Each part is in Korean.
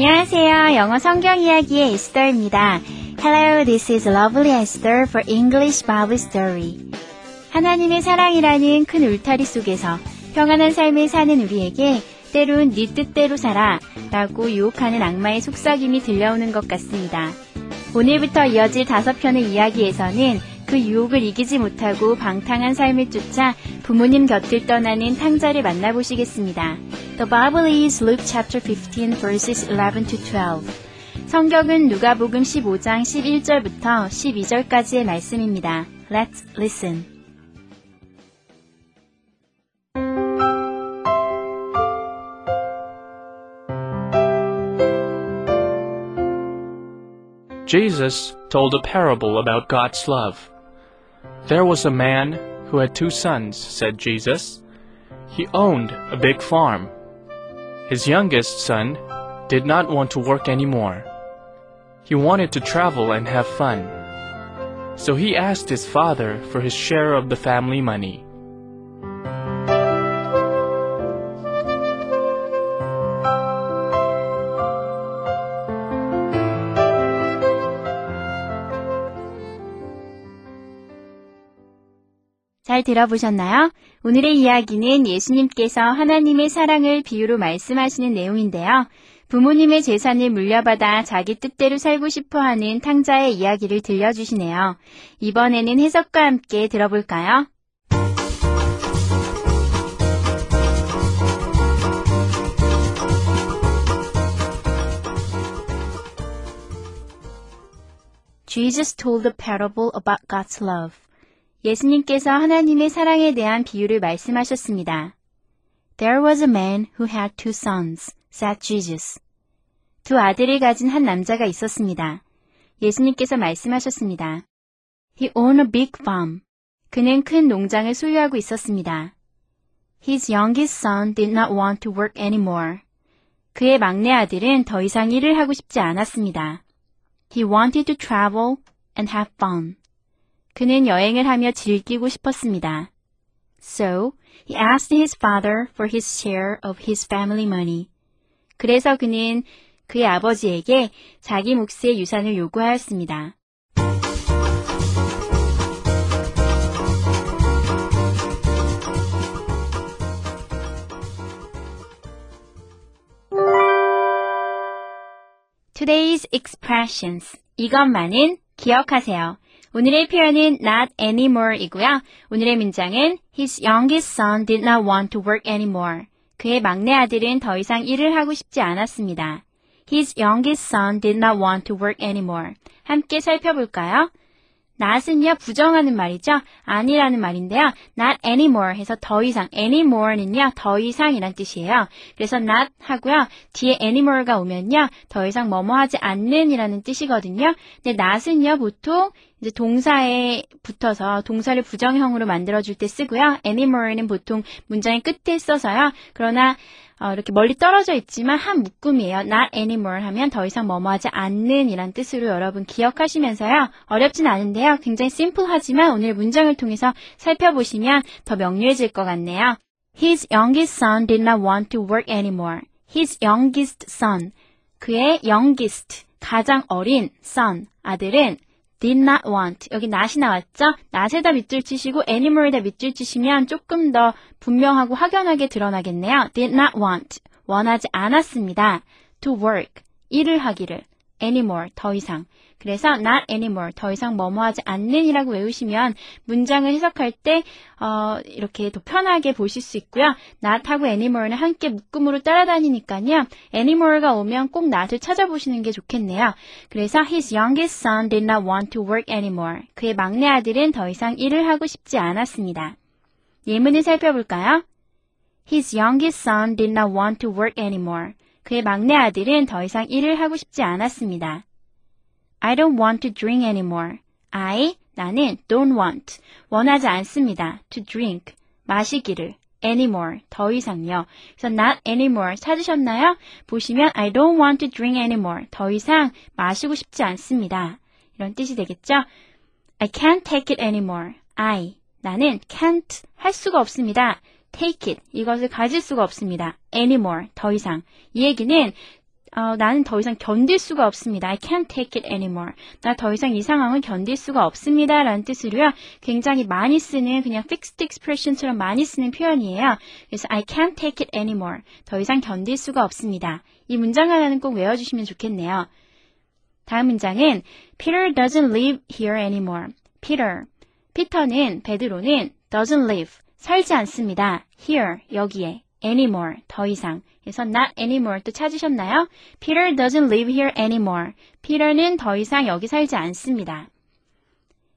안녕하세요. 영어 성경 이야기의 에스더입니다. Hello, this is Lovely Esther for English Bible Story. 하나님의 사랑이라는 큰 울타리 속에서 평안한 삶을 사는 우리에게 때론 네 뜻대로 살아 라고 유혹하는 악마의 속삭임이 들려오는 것 같습니다. 오늘부터 이어질 다섯 편의 이야기에서는 그 유혹을 이기지 못하고 방탕한 삶을 쫓아 부모님 곁을 떠나는 탕자를 만나보시겠습니다. The Bible is Luke chapter 15 verses 11 to 12. 성경은 누가복음 15장 11절부터 12절까지의 말씀입니다. Let's listen. Jesus told a parable about God's love. There was a man who had two sons, said Jesus. He owned a big farm. his youngest son did not want to work anymore. He wanted to travel and have fun. So he asked his father for his share of the family money. 잘 들어보셨나요? 오늘의 이야기는 예수님께서 하나님의 사랑을 비유로 말씀하시는 내용인데요. 부모님의 재산을 물려받아 자기 뜻대로 살고 싶어 하는 탕자의 이야기를 들려주시네요. 이번에는 해석과 함께 들어볼까요? Jesus told a parable about God's love. 예수님께서 하나님의 사랑에 대한 비유를 말씀하셨습니다. There was a man who had two sons, said Jesus. 두 아들을 가진 한 남자가 있었습니다. 예수님께서 말씀하셨습니다. He owned a big farm. 그는 큰 농장을 소유하고 있었습니다. His youngest son did not want to work anymore. 그의 막내 아들은 더 이상 일을 하고 싶지 않았습니다. He wanted to travel and have fun. 그는 여행을 하며 즐기고 싶었습니다. So, he asked his father for his share of his family money. 그래서 그는 그의 아버지에게 자기 몫의 유산을 요구하였습니다. Today's expressions. 이것만은 기억하세요. 오늘의 표현은 not anymore이고요. 오늘의 문장은 His youngest son did not want to work anymore. 그의 막내 아들은 더 이상 일을 하고 싶지 않았습니다. His youngest son did not want to work anymore. 함께 살펴볼까요? not은요, 부정하는 말이죠. 아니라는 말인데요. not anymore 해서 더 이상, anymore는요, 더 이상이란 뜻이에요. 그래서 not 하고요, 뒤에 anymore가 오면요, 더 이상 뭐뭐 하지 않는 이라는 뜻이거든요. 근데 not은요, 보통 이제 동사에 붙어서 동사를 부정형으로 만들어줄 때 쓰고요. anymore는 보통 문장의 끝에 써서요. 그러나 어, 이렇게 멀리 떨어져 있지만 한 묶음이에요. not anymore 하면 더 이상 뭐뭐하지 않는 이란 뜻으로 여러분 기억하시면서요. 어렵진 않은데요. 굉장히 심플하지만 오늘 문장을 통해서 살펴보시면 더 명료해질 것 같네요. His youngest son did not want to work anymore. His youngest son. 그의 youngest, 가장 어린 son, 아들은 did not want. 여기 not이 나왔죠? not에다 밑줄 치시고 animal에다 밑줄 치시면 조금 더 분명하고 확연하게 드러나겠네요. did not want. 원하지 않았습니다. to work. 일을 하기를. anymore. 더 이상. 그래서 not anymore. 더 이상 뭐뭐 하지 않는이라고 외우시면 문장을 해석할 때 어, 이렇게 더 편하게 보실 수 있고요. not하고 anymore는 함께 묶음으로 따라다니니까요. anymore가 오면 꼭 not을 찾아보시는 게 좋겠네요. 그래서 his youngest son did not want to work anymore. 그의 막내 아들은 더 이상 일을 하고 싶지 않았습니다. 예문을 살펴볼까요? His youngest son did not want to work anymore. 그의 막내 아들은 더 이상 일을 하고 싶지 않았습니다. I don't want to drink anymore. I, 나는 don't want, 원하지 않습니다. to drink, 마시기를. anymore, 더 이상요. 그래서 not anymore 찾으셨나요? 보시면 I don't want to drink anymore, 더 이상 마시고 싶지 않습니다. 이런 뜻이 되겠죠? I can't take it anymore. I, 나는 can't 할 수가 없습니다. take it, 이것을 가질 수가 없습니다. anymore, 더 이상. 이 얘기는 어, 나는 더 이상 견딜 수가 없습니다. I can't take it anymore. 나 더 이상 이 상황을 견딜 수가 없습니다. 라는 뜻으로요. 굉장히 많이 쓰는 그냥 fixed expression처럼 많이 쓰는 표현이에요. 그래서 I can't take it anymore. 더 이상 견딜 수가 없습니다. 이 문장 하나는 꼭 외워주시면 좋겠네요. 다음 문장은 Peter doesn't live here anymore. Peter. 피터는, 베드로는 doesn't live. 살지 않습니다. here, 여기에. Anymore, 더 이상. 그래서 not anymore 또 찾으셨나요? Peter doesn't live here anymore. Peter는 더 이상 여기 살지 않습니다.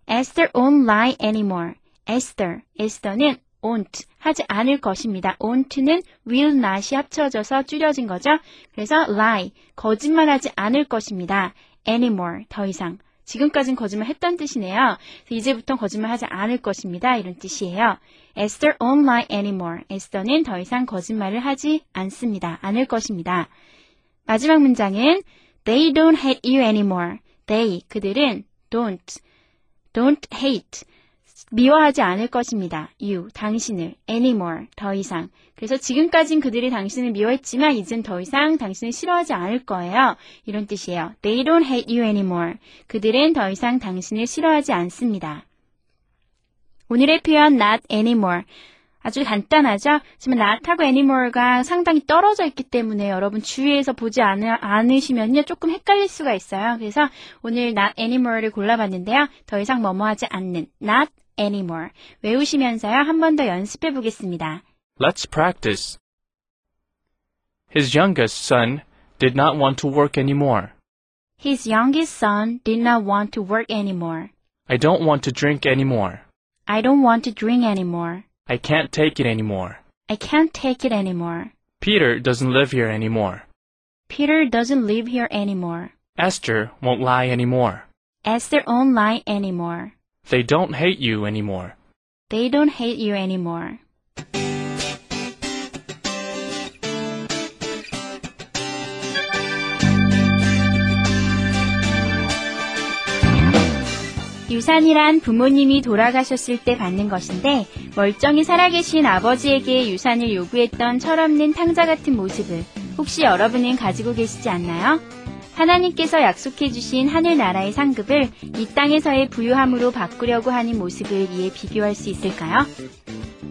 Esther won't lie anymore. Esther, Esther는 won't 하지 않을 것입니다. won't는 will not이 합쳐져서 줄여진 거죠. 그래서 lie, 거짓말하지 않을 것입니다. anymore, 더 이상. 지금까진 거짓말 했던 뜻이네요. 이제부터 거짓말하지 않을 것입니다. 이런 뜻이에요. Esther won't lie anymore. 에스더는 더 이상 거짓말을 하지 않습니다. 않을 것입니다. 마지막 문장은 They don't hate you anymore. They, 그들은 don't, don't hate. 미워하지 않을 것입니다. you, 당신을, anymore, 더 이상. 그래서 지금까진 그들이 당신을 미워했지만 이젠 더 이상 당신을 싫어하지 않을 거예요. 이런 뜻이에요. They don't hate you anymore. 그들은 더 이상 당신을 싫어하지 않습니다. 오늘의 표현 not anymore. 아주 간단하죠? 하지만 not하고 anymore가 상당히 떨어져 있기 때문에 여러분 주위에서 보지 않, 않으 시면요 조금 헷갈릴 수가 있어요. 그래서 오늘 not anymore를 골라봤는데요. 더 이상 뭐뭐 하지 않는 not anymore 외우시면서요 한 번 더 연습해 보겠습니다. Let's practice. His youngest son did not want to work anymore. His youngest son did not want to work anymore. I don't want to drink anymore. I don't want to drink anymore. I can't take it anymore. I can't take it anymore. Peter doesn't live here anymore. Peter doesn't live here anymore. Esther won't lie anymore. Esther won't lie anymore. They don't hate you anymore. They don't hate you anymore. 유산이란 부모님이 돌아가셨을 때 받는 것인데 멀쩡히 살아계신 아버지에게 유산을 요구했던 철없는 탕자 같은 모습을 혹시 여러분은 가지고 계시지 않나요? 하나님께서 약속해 주신 하늘나라의 상급을 이 땅에서의 부유함으로 바꾸려고 하는 모습을 이에 비교할 수 있을까요?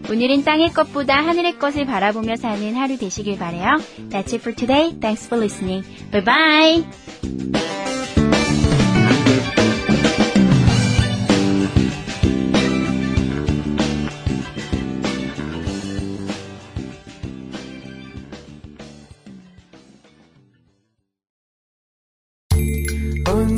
오늘은 땅의 것보다 하늘의 것을 바라보며 사는 하루 되시길 바래요. That's it for today. Thanks for listening. Bye bye.